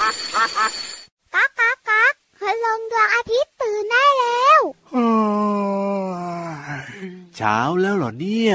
ก๊ากก๊ากก๊ากคืลงดวงอาทิตย์ตื่นได้แล้วเช้าแล้วเหรอเนี่ย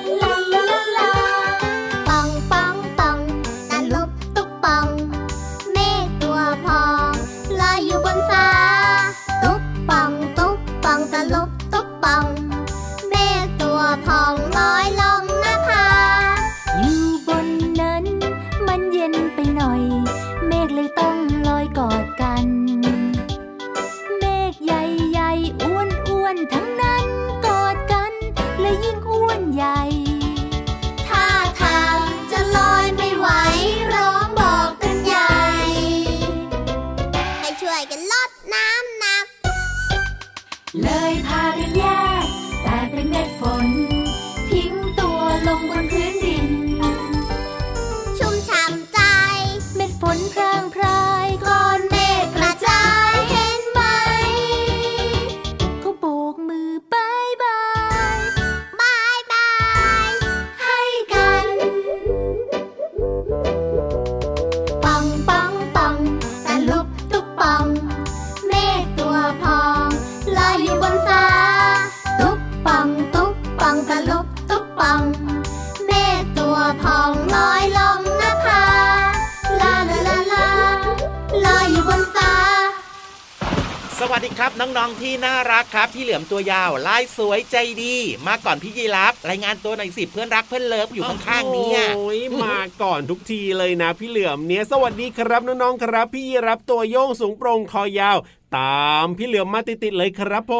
มตัวยาวลายสวยใจดี มาก่อนพี่ยีรับรายงานตัวหน่อยสิเพื่อนรักเพื่อนเลิฟอยู่ข้างๆนี้โอ้ยมาก่อนทุกทีเลยนะ พี่เหลือมเนี้ยสวัสดีครับน้องๆครับ พี่ยีรับตัวโยงสูงโปร่งคอยาวตามพี่เหลือมมาติดๆเลยครับผ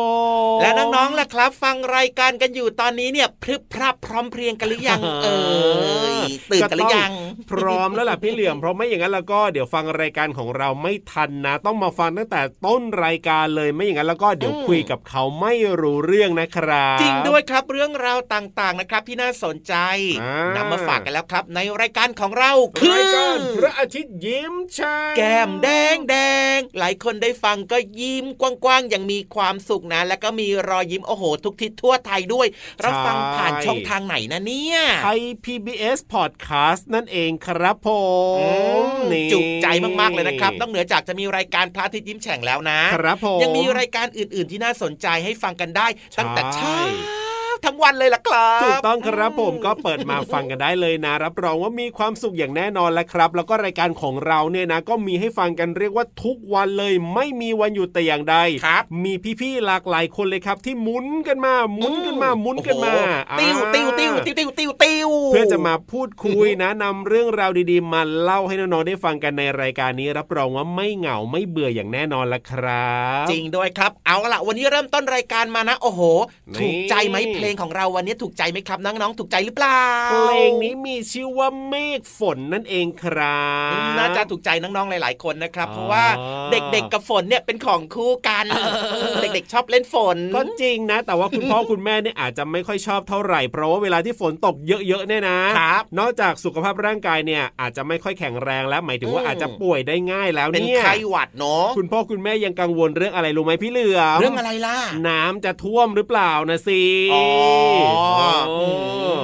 มและน้องๆล่ะครับ ฟังรายการกันอยู่ตอนนี้เนี่ยพรึบพรับพร้อมเพรียงกันหรือยัง เออตื่นกันหรือยัง พร้อมแล้วล่ะพี่เหลือมเพราะไม่อย่างนั้นแล้วก็เดี๋ยวฟังรายการของเราไม่ทันนะ ต้องมาฟังตั้งแต่ต้นรายการเลยไม่อย่างนั้นแล้วก็เดี๋ยวคุยกับเขาไม่รู้เรื่องนะครับ จริงด้วยครับเรื่องราวต่างๆนะครับ ที่น่าสนใจนำมาฝากกันแล้วครับ ในรายการของเราคือรายการพระอาทิตย์ยิ้มช่แก้มแดงแดงหลายคนได้ฟังก็ยิ้มกว้างๆอย่างมีความสุขนะ แล้วก็มีรอยยิ้มโอ้โห ทุกทิศทั่วไทยด้วยรับฟังผ่านช่องทางไหนนะเนี่ยไทย PBS Podcast นั่นเองครับผมจุกใจมากๆเลยนะครับต้องเหนือจากจะมีรายการพระอาทิตย์ยิ้มแฉ่งแล้วนะครับผมยังมีรายการอื่นๆที่น่าสนใจให้ฟังกันได้ ตั้งแต่เช้าทั้ง วันเลยล่ะครับ ถูกต้องครับผมก็เปิดมาฟังกันได้เลยนะ รับรองว่ามีความสุขอย่างแน่นอนแล้วครับ แล้วก็รายการของเราเนี่ยนะ ก็มีให้ฟังกันเรียกว่าทุกวันเลย ไม่มีวันหยุดแต่อย่างใดครับมีพี่ๆหลากหลายคนเลยครับ ที่หมุนกันมาหมุนกันมาหมุนกันมาติ้วติ้วติ้วติ้วติ้วติ้วติ้วเพื่อจะมาพูดคุยนะนำเรื่องราวดีๆมาเล่าให้น้องๆได้ฟังกันในรายการนี้ รับรองว่าไม่เหงาไม่เบื่ออย่างแน่นอนละครับ จริงด้วยครับ เอาละวันนี้เริ่มต้นรายการมานะ โอ้โห ถูกใจไหมเพลงของของเราวันนี้ถูกใจไหมครับน้องๆถูกใจหรือเปล่าเพลงนี้มีชื่อว่าเมฆฝนนั่นเองครับอืมน่าจะถูกใจน้องๆหลาย ๆ คนนะครับอ๋อเพราะว่าเด็กๆกับฝนเนี่ยเป็นของคู่กันเด็กๆชอบเล่นฝนก็จริงนะ แต่ว่าคุณพ่อคุณแม่เนี่ยอาจจะไม่ค่อยชอบเท่าไหร่เพราะว่าเวลาที่ฝนตกเยอะๆเนี่ยนะครับนอกจากสุขภาพร่างกายเนี่ยอาจจะไม่ค่อยแข็งแรงแล้วหมายถึงว่าอืมอาจจะป่วยได้ง่ายแล้วเป็นเนี่ยไข้หวัดเนาะคุณพ่อคุณแม่ยังกังวลเรื่องอะไรรู้ไหมพี่เหลือมเรื่องอะไรล่ะน้ำจะท่วมหรือเปล่านะสิอ๋อโอ้อืม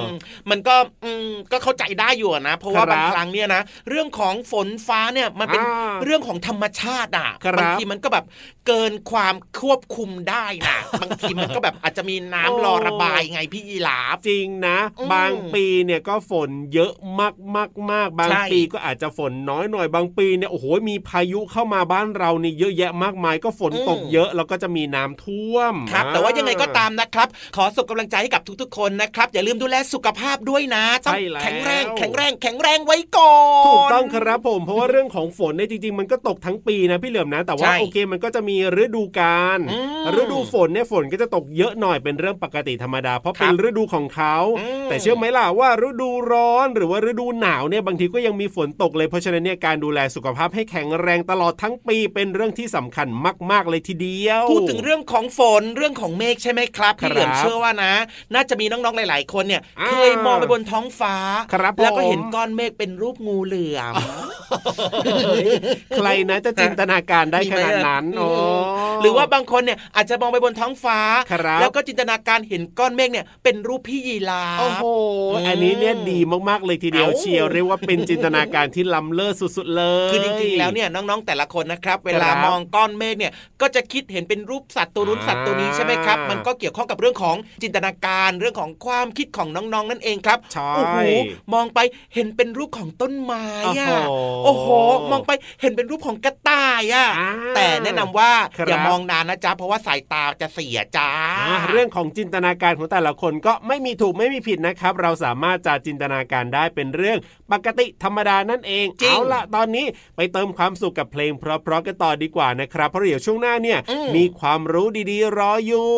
มันก็อืมก็เข้าใจได้อยู่อะนะ เพราะว่าครับบางครั้งเนี่ยนะเรื่องของฝนฟ้าเนี่ยมันเป็นอ่าเรื่องของธรรมชาติอะครับบางทีมันก็แบบเกินความควบคุมได้นะบางทีมันก็แบบอาจจะมีน้ำรอระบายไงพี่ยีราฟจริงนะอืมบางปีเนี่ยก็ฝนเยอะมากมากมากบางใช่ปีก็อาจจะฝนน้อยหน่อยบางปีเนี่ยโอ้โหมีพายุเข้ามาบ้านเรานี่เยอะแยะมากมายก็ฝนตกเยอะแล้วก็จะมีน้ำท่วมครับอ่แต่ว่ายังไงก็ตามนะครับ ขอส่งกำลังใจให้กับทุกๆ คนนะครับ อย่าลืมดูแลสุขภาพด้วยนะต้องใช่แล้วแข็งแรงแข็งแรงแข็งแรงไว้ก่อนถูกต้องครับผม เพราะว่าเรื่องของฝนเนี่ยจริง ๆ มันก็ตกทั้งปีนะพี่เหลือมนะ แต่ว่าใช่โอเคมันก็จะมีฤดูกาลอืมฤดูฝนเนี่ยฝนก็จะตกเยอะหน่อยเป็นเรื่องปกติธรรมดา เพราะครับเป็นฤดูของเขาอืมแต่เชื่อไหมล่ะว่าฤดูร้อนหรือว่าฤดูหนาวเนี่ยบางทีก็ยังมีฝนตกเลยเพราะฉะนั้นเนี่ยการดูแลสุขภาพให้แข็งแรงตลอดทั้งปีเป็นเรื่องที่สำคัญมาก ๆ เลยทีเดียว พูดถึงเรื่องของฝนเรื่องของเมฆใช่ไหมครับพี่ครับเหลือมเชื่อว่านะน่าจะมีน้องๆหลาย ๆ คนเนี่ยอ่าเคยมองไปบนท้องฟ้าครับแล้วก็ผมเห็นก้อนเมฆเป็นรูปงูเหลือมใครนะจะจินตนาการได้ขนาดนั้นมีไหมโอ้หรือว่าบางคนเนี่ยอาจจะมองไปบนท้องฟ้าครับแล้วก็จินตนาการเห็นก้อนเมฆเนี่ยเป็นรูปพี่ยีราฟโอ้โหอืมอันนี้เนี่ยดีมากๆเลยทีเดียวเอ้าเชียวเรียกว่าเป็นจินตนาการที่ล้ำเลิศสุดๆเลยคือจริงๆแล้วเนี่ยน้องๆแต่ละคนนะครับเวลาครับมองก้อนเมฆเนี่ยก็จะคิดเห็นเป็นรูปสัตว์ตัวนู้นอ่าสัตว์ตัวนี้ใช่ไหมครับมันก็เกี่ยวข้องกับเรื่องของจินตนาการเรื่องของความคิดของน้องๆนั่นเองครับใช่โอ้โหมองไปเห็นเป็นรูปของต้นไม้อะโอ้โหโอ้โห มองไปเห็นเป็นรูปของกระต่ายอะอ่าแต่แนะนำว่าครับอย่ามองนานนะจ๊ะเพราะว่าสายตาจะเสียจ้าอะเรื่องของจินตนาการของแต่ละคนก็ไม่มีถูกไม่มีผิดนะครับ เราสามารถจะจินตนาการได้เป็นเรื่องปกติธรรมดานั่นเองจริงเอาล่ะตอนนี้ไปเติมความสุขกับเพลงเพราะๆกันต่อดีกว่านะครับ เพราะเดี๋ยวช่วงหน้าเนี่ยอืมมีความรู้ดีๆ รออยู่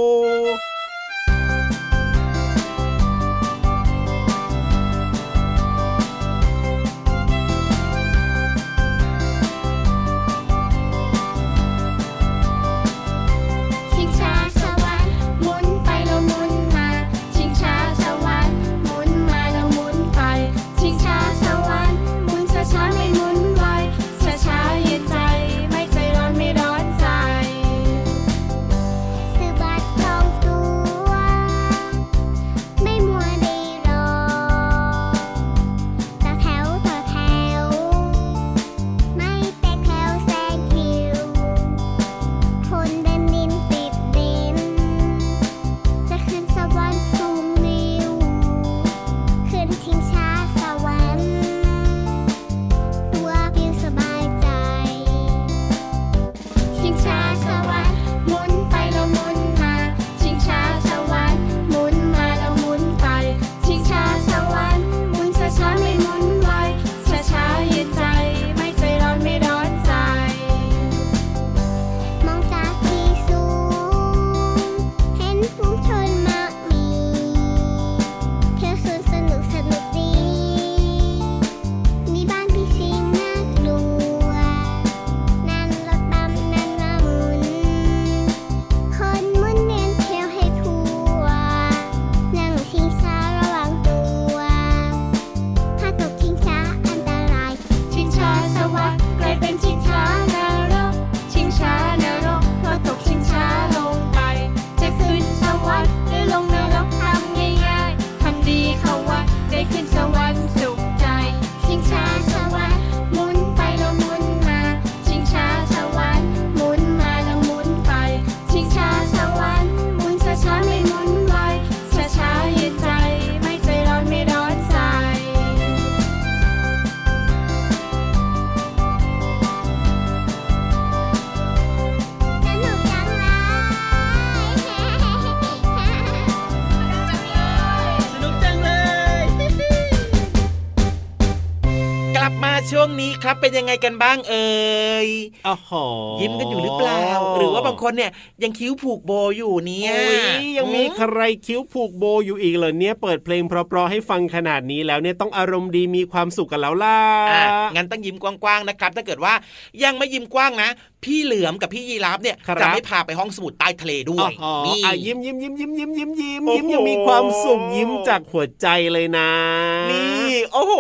ครับ เป็นยังไงกันบ้างเอ่ยอ๋อหอยิ้มกันอยู่หรือเปล่า หรือว่าบางคนเนี่ยยังคิ้วผูกโบอยู่เนี่ยโอ้ยยังมีอืใครคิ้วผูกโบอยู่อีกเหรอเนี่ยเปิดเพลงเพราะๆให้ฟังขนาดนี้แล้วเนี่ยต้องอารมณ์ดีมีความสุขกันแล้วล่ะอะงั้นต้องยิ้มกว้างๆนะครับ ถ้าเกิดว่ายังไม่ยิ้มกว้างนะ พี่เหลือมกับพี่ยีราฟเนี่ยครับจะไม่พาไปห้องสมุดใต้ทะเลด้วอ๋อยอ๋อนี่อะยิ้มยิ้มยิ้มยิ้มยิ้มยิ้มยิ้มโอ้โหยิ้มยังมีความสุขยิ้มจากหัวใจเลยนะ นี่ โอ้โห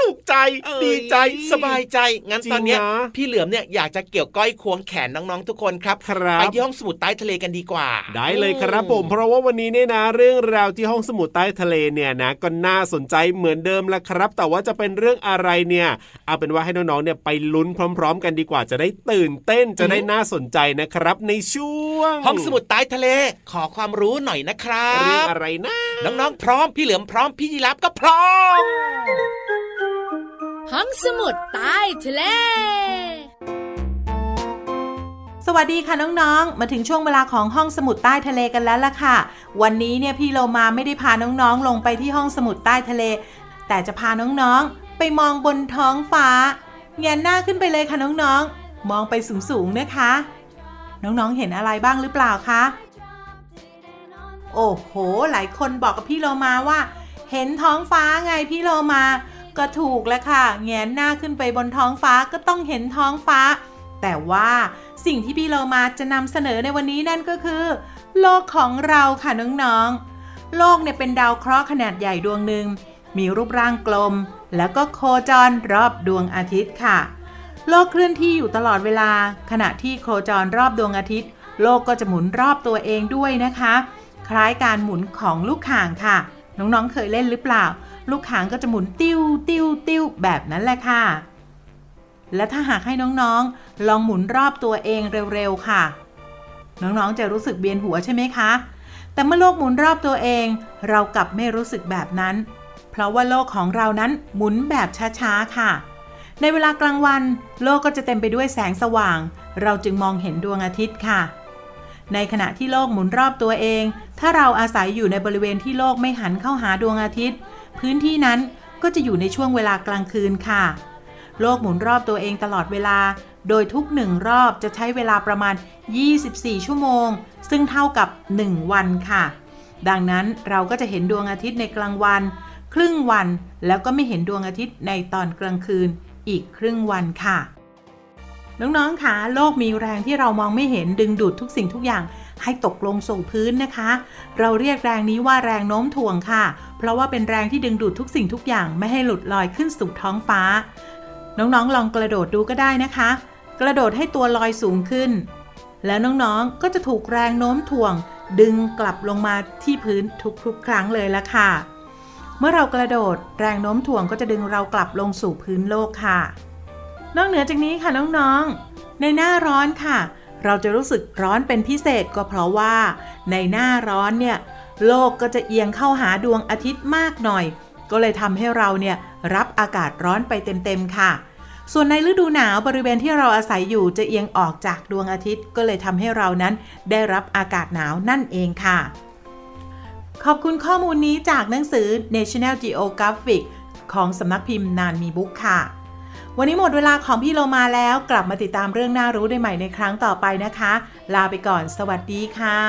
ถูกใจเอ้ยดีใจสบายใจงั้นจริงตอนเนี้ยนะพี่เหลือมเนี่ยอยากจะเกี่ยวก้อยควงแขนน้องๆทุกคนครับครับไปที่ห้องสมุดใต้ทะเลกันดีกว่า ได้เลยครับผม เพราะว่าวันนี้เนี่ยนะ เรื่องราวที่ห้องสมุดใต้ทะเลเนี่ยนะก็น่าสนใจเหมือนเดิมละครับ แต่ว่าจะเป็นเรื่องอะไรเนี่ยเอาเป็นว่าให้น้องๆเนี่ยไปลุ้นพร้อม ๆ กันดีกว่าจะได้ตื่นเต้นจะได้น่าสนใจนะครับ ในช่วง ห้องสมุดใต้ทะเล ขอความรู้หน่อยนะครัเรื่องบอะไรนะ น้องๆ พร้อมพี่เหลือมพร้อมพี่ยีราฟก็พร้อม ห้องสมุดใต้ทะเลสวัสดีค่ะน้องๆ มาถึงช่วงเวลาของห้องสมุดใต้ทะเลกันแล้วล่ะค่ะ วันนี้เนี่ยพี่โลมาไม่ได้พาน้องๆ ลงไปที่ห้องสมุดใต้ทะเล แต่จะพาน้องๆ ไปมองบนท้องฟ้าแงนหน้าขึ้นไปเลยค่ะน้องๆ มองไปสูงๆนะคะ น้องๆเห็นอะไรบ้างหรือเปล่าคะ โอ้โห หลายคนบอกกับพี่โลมาว่า เห็นท้องฟ้าไงพี่โลมา ก็ถูกแล้วค่ะ แงนหน้าขึ้นไปบนท้องฟ้าก็ต้องเห็นท้องฟ้า แต่ว่าสิ่งที่พี่โลมาจะนำเสนอในวันนี้นั่นก็คือ โลกของเราค่ะน้องๆ โลกเนี่ยเป็นดาวเคราะห์ขนาดใหญ่ดวงหนึ่งมีรูปร่างกลม แล้วก็โคจรรอบดวงอาทิตย์ค่ะ โลกเคลื่อนที่อยู่ตลอดเวลา ขณะที่โคจรรอบดวงอาทิตย์ โลกก็จะหมุนรอบตัวเองด้วยนะคะ คล้ายการหมุนของลูกข่างค่ะ น้องๆเคยเล่นหรือเปล่า ลูกข่างก็จะหมุนติ้วติ้วติ้วแบบนั้นแหละค่ะ และถ้าหากให้น้องๆ ลองหมุนรอบตัวเองเร็วๆค่ะ น้องๆจะรู้สึกเบียนหัวใช่ไหมคะ แต่เมื่อโลกหมุนรอบตัวเอง เรากลับไม่รู้สึกแบบนั้น เพราะว่าโลกของเรานั้นหมุนแบบช้าๆค่ะ ในเวลากลางวัน โลกก็จะเต็มไปด้วยแสงสว่าง เราจึงมองเห็นดวงอาทิตย์ค่ะ ในขณะที่โลกหมุนรอบตัวเอง ถ้าเราอาศัยอยู่ในบริเวณที่โลกไม่หันเข้าหาดวงอาทิตย์ พื้นที่นั้นก็จะอยู่ในช่วงเวลากลางคืนค่ะ โลกหมุนรอบตัวเองตลอดเวลา โดยทุกหนึ่งรอบจะใช้เวลาประมาณ 24 ชั่วโมง ซึ่งเท่ากับ 1 วันค่ะ ดังนั้นเราก็จะเห็นดวงอาทิตย์ในกลางวัน ครึ่งวันแล้วก็ไม่เห็นดวงอาทิตย์ในตอนกลางคืน อีกครึ่งวันค่ะ น้องๆคะโลกมีแรงที่เรามองไม่เห็นดึงดูดทุกสิ่งทุกอย่างให้ตกลงสู่พื้นนะคะ เราเรียกแรงนี้ว่าแรงโน้มถ่วงค่ะ เพราะว่าเป็นแรงที่ดึงดูดทุกสิ่งทุกอย่างไม่ให้หลุดลอยขึ้นสู่ท้องฟ้า น้องๆ ลองกระโดดดูก็ได้นะคะ กระโดดให้ตัวลอยสูงขึ้น แล้วน้องๆ ก็จะถูกแรงโน้มถ่วง ดึงกลับลงมาที่พื้นทุกๆ ครั้งเลยละค่ะ เมื่อเรากระโดดแรงโน้มถ่วงก็จะดึงเรากลับลงสู่พื้นโลกค่ะ นอกเหนือจากนี้ค่ะน้องๆ ในหน้าร้อนค่ะ เราจะรู้สึกร้อนเป็นพิเศษก็เพราะว่า ในหน้าร้อนเนี่ยโลกก็จะเอียงเข้าหาดวงอาทิตย์มากหน่อย ก็เลยทำให้เราเนี่ยรับอากาศร้อนไปเต็มๆค่ะ ส่วนในฤดูหนาวบริเวณที่เราอาศัยอยู่จะเอียงออกจากดวงอาทิตย์ ก็เลยทำให้เรานั้นได้รับอากาศหนาวนั่นเองค่ะ ขอบคุณข้อมูลนี้จากหนังสือ National Geographic ของสำนักพิมพ์นานมีบุ๊กค่ะ วันนี้หมดเวลาของพี่โลมาแล้วกลับมาติดตามเรื่องน่ารู้ได้ใหม่ในครั้งต่อไปนะคะ ลาไปก่อน สวัสดีค่ะ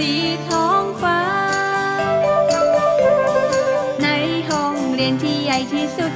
สีท้องฟ้า ในห้องเรียนที่ใหญ่ที่สุด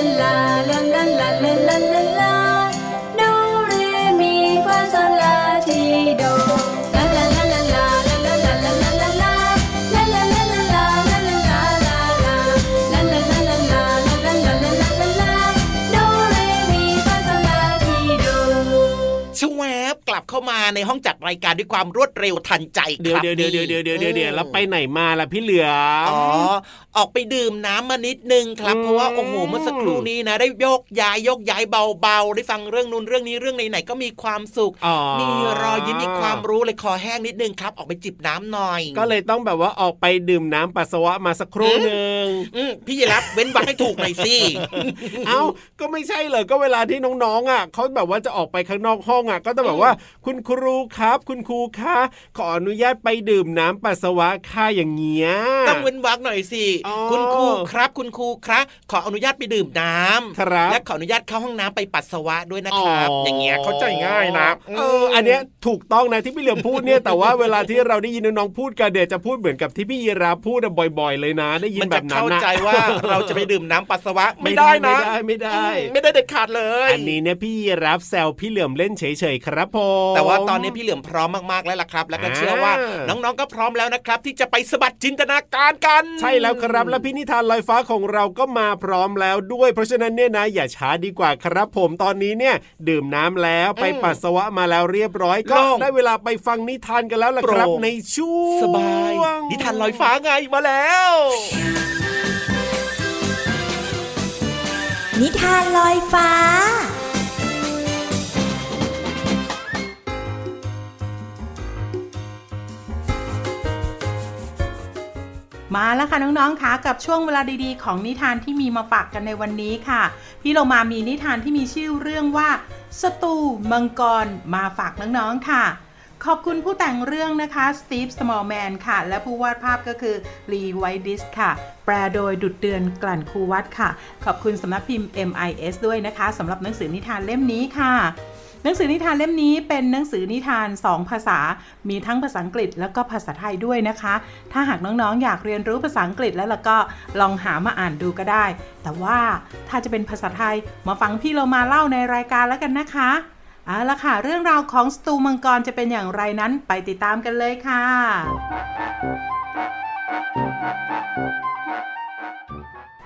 alive. ามาในห้องจัดรายการด้วยความรวดเร็วทันใจคเดี๋ยวรับเดี๋ยวเดี๋ยวเดี๋ยวเดี๋ยวเดี๋ยวเดี๋ยวเดี๋ยวแล้วไปไหนมาล่ะพี่เหลืออ๋อออกไปดื่มน้ำมานิดนึงครับ เพราะว่าโอ้โหเมื่อสักครู่นี้นะ ได้โยกย้ายยกย้ายเบาๆได้ฟังเรื่องนู้นเรื่องนี้เรื่องไหนๆก็มีความสุขมีรอยยิ้มมีความรู้เลยคอแห้งนิดนึงครับออกไปจิบน้ำหน่อย ก็เลยต้องแบบว่าออกไปดื่มน้ำปัสสาวะมาสักครู่หนึ่งพี่ยีรับเว้นวรรคให้ถูกหน่อยสิเอ้าก็ไม่ใช่เหรอก็เวลาที่น้องๆอะเขาแบบว่าจะออกไปข้างนอกห้องอะก็ต้องแบบว่าคุณครูครับ คุณครูคะขออนุญาตไปดื่มน้ำปัสสาวะค่ะอย่างเงี้ยต้องเว้นวรรคหน่อยสิอ๋อคุณครูครับ คุณครูครับขออนุญาตไปดื่มน้ำครับและขออนุญาตเข้าห้องน้ำไปปัสสาวะด้วยนะครับ อย่างเงี้ยเข้าใจง่ายนะเอออันเนี้ยถูกต้องนะที่พี่เหลือมพูดเนี่ยแต่ว่าเวลาที่เราได้ยินน้องๆพูดกันเดี๋ยวจะพูดเหมือนกับที่พี่ยีราฟพูดอะบ่อย ๆ เลยนะ ได้ยินมันแบจะบนั้นเข้านะใจว่าเราจะไปดื่มน้ำปัสสาวะไม่ไม่ได้ได้ไม่นะได้ไม่ได้ ไม่ได้เด็ดขาดเลย อันนี้เนี่ยพี่ยีราฟแซวพี่เหลือมเล่นเฉยๆครับผมแต่ว่าตอนนี้พี่เหลือมพร้อมมากๆแล้วล่ะครับ แล้วก็อ่าเชื่อว่าน้องๆก็พร้อมแล้วนะครับ ที่จะไปสะบัดจินตนาการกัน ใช่แล้วครับ และพี่นิทานลอยฟ้าของเราก็มาพร้อมแล้วด้วย เพราะฉะนั้นเนี่ยนะอย่าช้าดีกว่าครับ ผมตอนนี้เนี่ย ดื่มน้ำแล้วไปปัสสาวะมาแล้วเรียบร้อยก็ได้เวลาไปฟังนิทานกันแล้วล่ะครับ ในช่วงสบายนิทานลอยฟ้าไงมาแล้ว นิทานลอยฟ้า มาแล้วค่ะน้องๆคะกับช่วงเวลาดีๆ ของนิทานที่มีมาฝากกันในวันนี้ค่ะ พี่เรามามีนิทานที่มีชื่อเรื่องว่าสตูมังกรมาฝากน้องๆค่ะ ขอบคุณผู้แต่งเรื่องนะคะสตีฟสมอลแมนค่ะ และผู้วาดภาพก็คือลีไวดิสค่ะ แปลโดยดุดเดือนกลั่นคูวัดค่ะ ขอบคุณสำนักพิมพ์ MIS ด้วยนะคะสำหรับหนังสือนิทานเล่มนี้ค่ะ หนังสือนิทานเล่มนี้เป็นหนังสือนิทาน 2 ภาษา มีทั้งภาษาอังกฤษแล้วก็ภาษาไทยด้วยนะคะ ถ้าหากน้องๆ อยากเรียนรู้ภาษาอังกฤษแล้วล่ะก็ลองหามาอ่านดูก็ได้ แต่ว่าถ้าจะเป็นภาษาไทยมาฟังพี่เรามาเล่าในรายการแล้วกันนะคะเอาละค่ะ เรื่องราวของสตูมังกรจะเป็นอย่างไรนั้นไปติดตามกันเลยค่ะ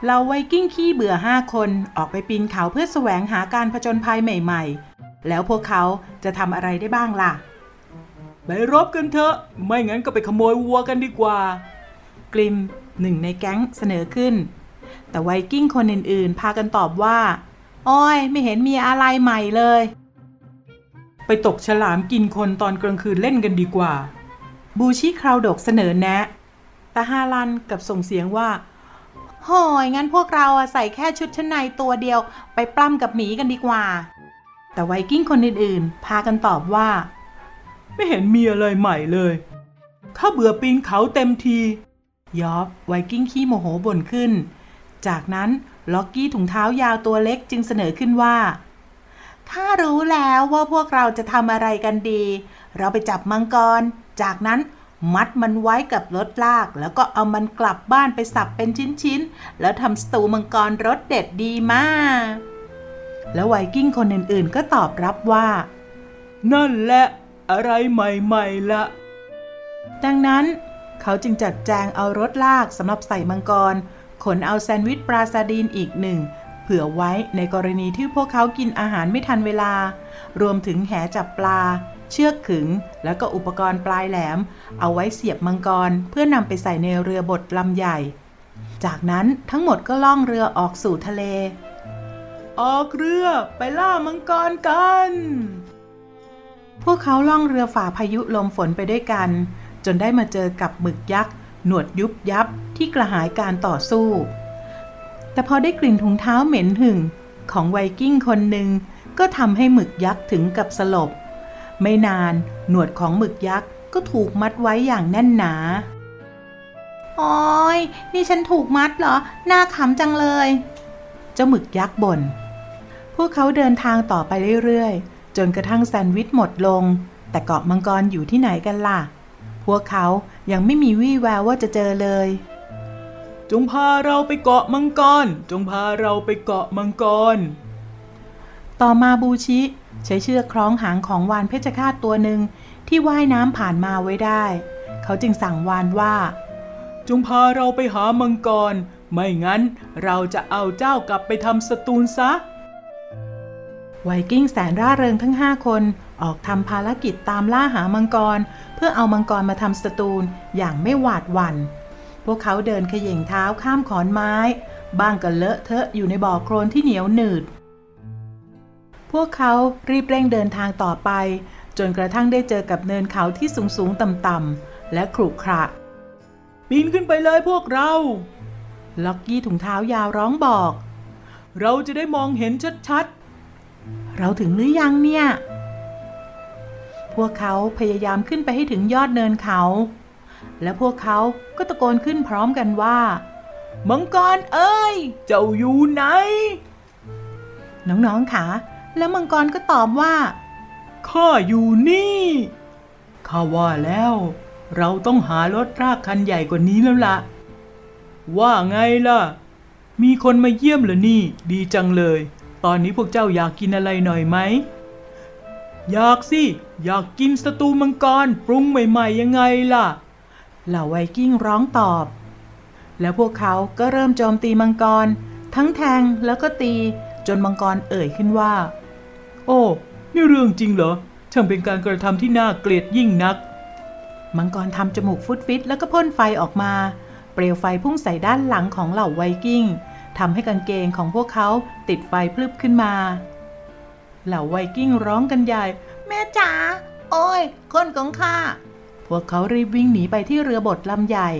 เราไวกิ้งขี้เบื่อ 5 คนออกไปปีนเขาเพื่อแสวงหาการผจญภัยใหม่ ๆ แล้วพวกเขาจะทำอะไรได้บ้างล่ะ ไปรบกันเถอะ ไม่งั้นก็ไปขโมยวัวกันดีกว่า กริมหนึ่งในแก๊งเสนอขึ้น แต่ไวกิ้งคนอื่นๆ พากันตอบว่าอ้อยไม่เห็นมีอะไรใหม่เลย ไปตกฉลามกินคนตอนกลางคืนเล่นกันดีกว่า บูชิคราวดกเสนอแนะแต่ฮาลันกับส่งเสียงว่าหอยงั้นพวกเราอะใส่แค่ชุดชั้นในตัวเดียว ไปปล้ำกับหมีกันดีกว่า แต่ไวกิ้งคนอื่นๆ พากันตอบว่า ไม่เห็นมีอะไรใหม่เลย ข้าเบื่อปีนเขาเต็มที ยอบไวกิ้งขี้โมโหบ่นขึ้น จากนั้นล็อกกี้ถุงเท้ายาวตัวเล็กจึงเสนอขึ้นว่าข้ารู้แล้วว่าพวกเราจะทำอะไรกันดี เราไปจับมังกร จากนั้นมัดมันไว้กับรถลาก แล้วก็เอามันกลับบ้านไปสับเป็นชิ้นๆ แล้วทำสตูมังกรรสเด็ดดีมาก แล้วไวกิ้งคนอื่นๆ ก็ตอบรับว่า นั่นแหละ อะไรใหม่ๆละ ดังนั้น เขาจึงจัดแจงเอารถลากสำหรับใส่มังกร ขนเอาแซนด์วิชปลาซาดีนอีกหนึ่ง เผื่อไว้ในกรณีที่พวกเขากินอาหารไม่ทันเวลา รวมถึงแหจับปลา เชือกขึง แล้วก็อุปกรณ์ปลายแหลม เอาไว้เสียบมังกร เพื่อนำไปใส่ในเรือบดลำใหญ่ จากนั้นทั้งหมดก็ล่องเรือออกสู่ทะเล ออกเรือไปล่ามังกรกัน พวกเขาล่องเรือฝ่าพายุลมฝนไปด้วยกัน จนได้มาเจอกับหมึกยักษ์ หนวดยุบยับที่กระหายการต่อสู้ แต่พอได้กลิ่นถุงเท้าเหม็นหึ่งของไวกิ้งคนหนึ่งก็ทำให้หมึกยักษ์ถึงกับสลบ ไม่นานหนวดของหมึกยักษ์ก็ถูกมัดไว้อย่างแน่นหนาโอ้ยนี่ฉันถูกมัดเหรอ หน่าขำจังเลย เจ้าหมึกยักษ์บ่น พวกเขาเดินทางต่อไปเรื่อยๆ จนกระทั่งแซนด์วิชหมดลง แต่เกาะมังกรอยู่ที่ไหนกันล่ะ พวกเขายังไม่มีวี่แววว่าจะเจอเลย จงพาเราไปเกาะมังกร จงพาเราไปเกาะมังกร ต่อมาบูชิ ใช้เชือกคล้องหางของวานเพชฌฆาตตัวหนึ่งที่ว่ายน้ำผ่านมาไว้ได้ เขาจึงสั่งวานว่า จงพาเราไปหามังกร ไม่งั้นเราจะเอาเจ้ากลับไปทำสตูนซะ ไวกิ้งแสนร่าเริงทั้งห้าคน ออกทำภารกิจตามล่าหามังกร เพื่อเอามังกรมาทำสตูนอย่างไม่หวาดหวัน่น พวกเขาเดินเขย่งเท้าข้ามขอนไม้ บ้างก็เลอะเทอะอยู่ในบ่อโคลนที่เหนียวหนืด พวกเขารีบเร่งเดินทางต่อไป จนกระทั่งได้เจอกับเนินเขาที่สูงสูงต่ำต่ำๆและขรุขระปีนขึ้นไปเลยพวกเรา ล็อกกี้ถุงเท้ายาวร้องบอก เราจะได้มองเห็นชัดๆ เราถึงหรือยังเนี่ย พวกเขาพยายามขึ้นไปให้ถึงยอดเนินเขา และพวกเขาก็ตะโกนขึ้นพร้อมกันว่า มังกรเอ้ย เจ้าอยู่ไหน น้องๆค่ะแล้วมังกรก็ตอบว่าข้าอยู่นี่ข้าว่าแล้ว เราต้องหารถรากคันใหญ่กว่านี้แล้วล่ะ ว่าไงล่ะ มีคนมาเยี่ยมเหรอนี่ ดีจังเลย ตอนนี้พวกเจ้าอยากกินอะไรหน่อยไหม อยากสิ อยากกินสตูมังกรปรุงใหม่ๆยังไงล่ะ เหล่าไวกิ้งร้องตอบ แล้วพวกเขาก็เริ่มโจมตีมังกร ทั้งแทงแล้วก็ตีจนมังกรเอ่ยขึ้นว่า โอ้นี่เรื่องจริงเหรอช่างเป็นการกระทำที่น่าเกลียดยิ่งนัก มังกรทำจมูกฟุดฟิตแล้วก็พ่นไฟออกมา เปลวไฟพุ่งใส่ด้านหลังของเหล่าไวกิ้ง ทำให้กางเกงของพวกเขาติดไฟพลึบขึ้นมา เหล่าไวกิ้งร้องกันใหญ่ แม่จ๋า โอ้ยก้นของข้า พวกเขารีบวิ่งหนีไปที่เรือบดลำใหญ่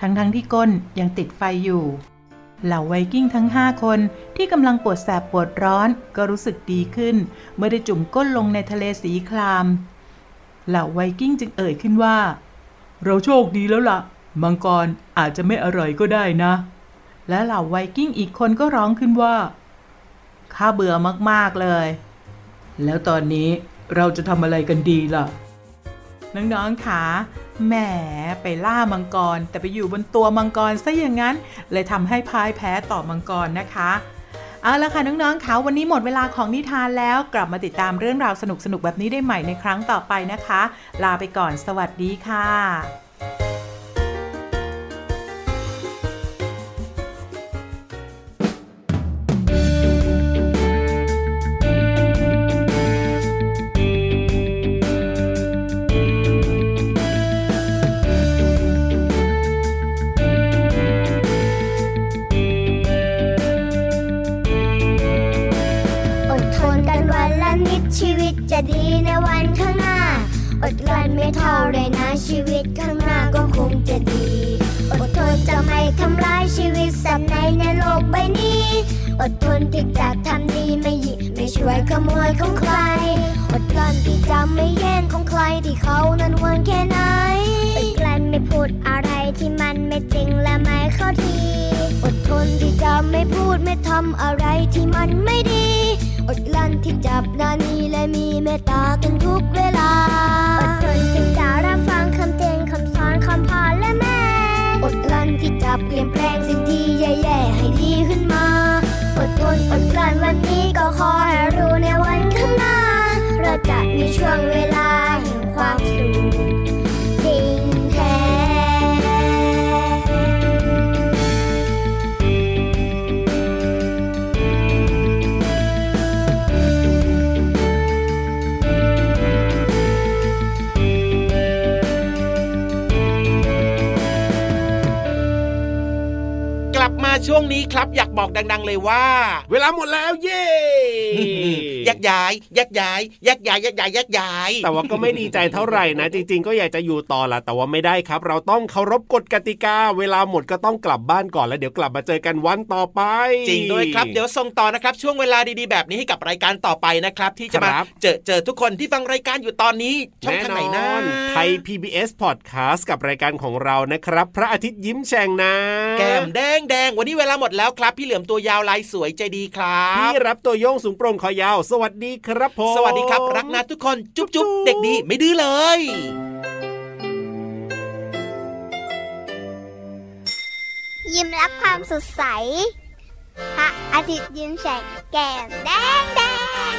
ทั้งๆทที่ก้นยังติดไฟอยู่ เหล่าไวกิ้งทั้งห้าคนที่กำลังปวดแสบปวดร้อนก็รู้สึกดีขึ้น เมื่อได้จุ่มก้นลงในทะเลสีคราม เหล่าไวกิ้งจึงเอ่ยขึ้นว่า เราโชคดีแล้วล่ะ มังกรอาจจะไม่อร่อยก็ได้นะ และเหล่าไวกิ้งอีกคนก็ร้องขึ้นว่าข้าเบื่อมาก ๆ เลย แล้วตอนนี้เราจะทำอะไรกันดีล่ะ น้องๆขาแหมไปล่ามังกร แต่ไปอยู่บนตัวมังกรซะอย่างนั้น เลยทำให้พ่ายแพ้ต่อมังกรนะคะเอาละค่ะ น้องๆคะวันนี้หมดเวลาของนิทานแล้วกลับมาติดตามเรื่องราวสนุกๆแบบนี้ได้ใหม่ในครั้งต่อไปนะคะ ลาไปก่อนสวัสดีค่「ะ อดกลั้นไม่เท่าไรนะ ชีวิตข้างหน้าก็คงจะดี อดทนจะไม่ทำร้ายชีวิตสัตว์ในในโลกใบนี้ อดทนที่จะทำดีไม่หยิบไม่ช่วยขโมยของใคร อดกลั้นที่จะไม่แย่งของใครที่เขานั้นหวงแค่ไหน อดกลั้นไม่พูดอะไรที่มันไม่จริง อดทนที่จะไม่พูดไม่ทำอะไรที่มันไม่ดี อดกลั้นที่จับนานีและมีเมตตากันทุกเวลา อดทนที่จะรับฟังคำเตือนคำสอนคำพาและแม่ อดกลั้นที่จะเปลี่ยนแปลงสิ่งที่แย่ๆให้ดีขึ้นมา อดทนอดกลั้นวันนี้ก็ขอให้รู้ในวันข้างหน้า เราจะมีช่วงเวลาแห่งความสุข ช่วงนี้ครับอยากบอกดัง ๆ เลยว่า เวลาหมดแล้วเย้ กย้ายแยกย้ายแยกย้ายแยกย้ายแยกย้าย แต่ว่าก็ไม่ดีใจเท่าไหร่นะ จริง ๆ ก็อยากจะอยู่ต่อละแต่ว่าไม่ได้ครับ เราต้องเคารพกฎกติกา เวลาหมดก็ต้องกลับบ้านก่อนแล้วเดี๋ยวกลับมาเจอกันวันต่อไป จริงด้วยครับ เดี๋ยวส่งต่อนะครับ ช่วงเวลาดีๆ แบบนี้ให้กับรายการต่อไปนะครับ ที่จะมาครับเจอเจอทุกคนที่ฟังรายการอยู่ตอนนี้ช่องทางไหนนะแอไทย PBS Podcast กับรายการของเรานะครับ พระอาทิตย์ยิ้มแฉ่งนะ แก้มแดงแดงวันนี้เวลาหมดแล้วครับ พี่เหลือมตัวยาวลายสวยใจดีครับพี่รับตัวโยงสูงโปร่งคอยาวสวัวัสดีครับผมสวัสดีครับรักนะทุกคนจุ๊บจุ๊บเด็กดีไม่ดื้อเลยยิ้มรับความสดใส พระอาทิตย์ยิ้มแฉกแก้มแดงแดง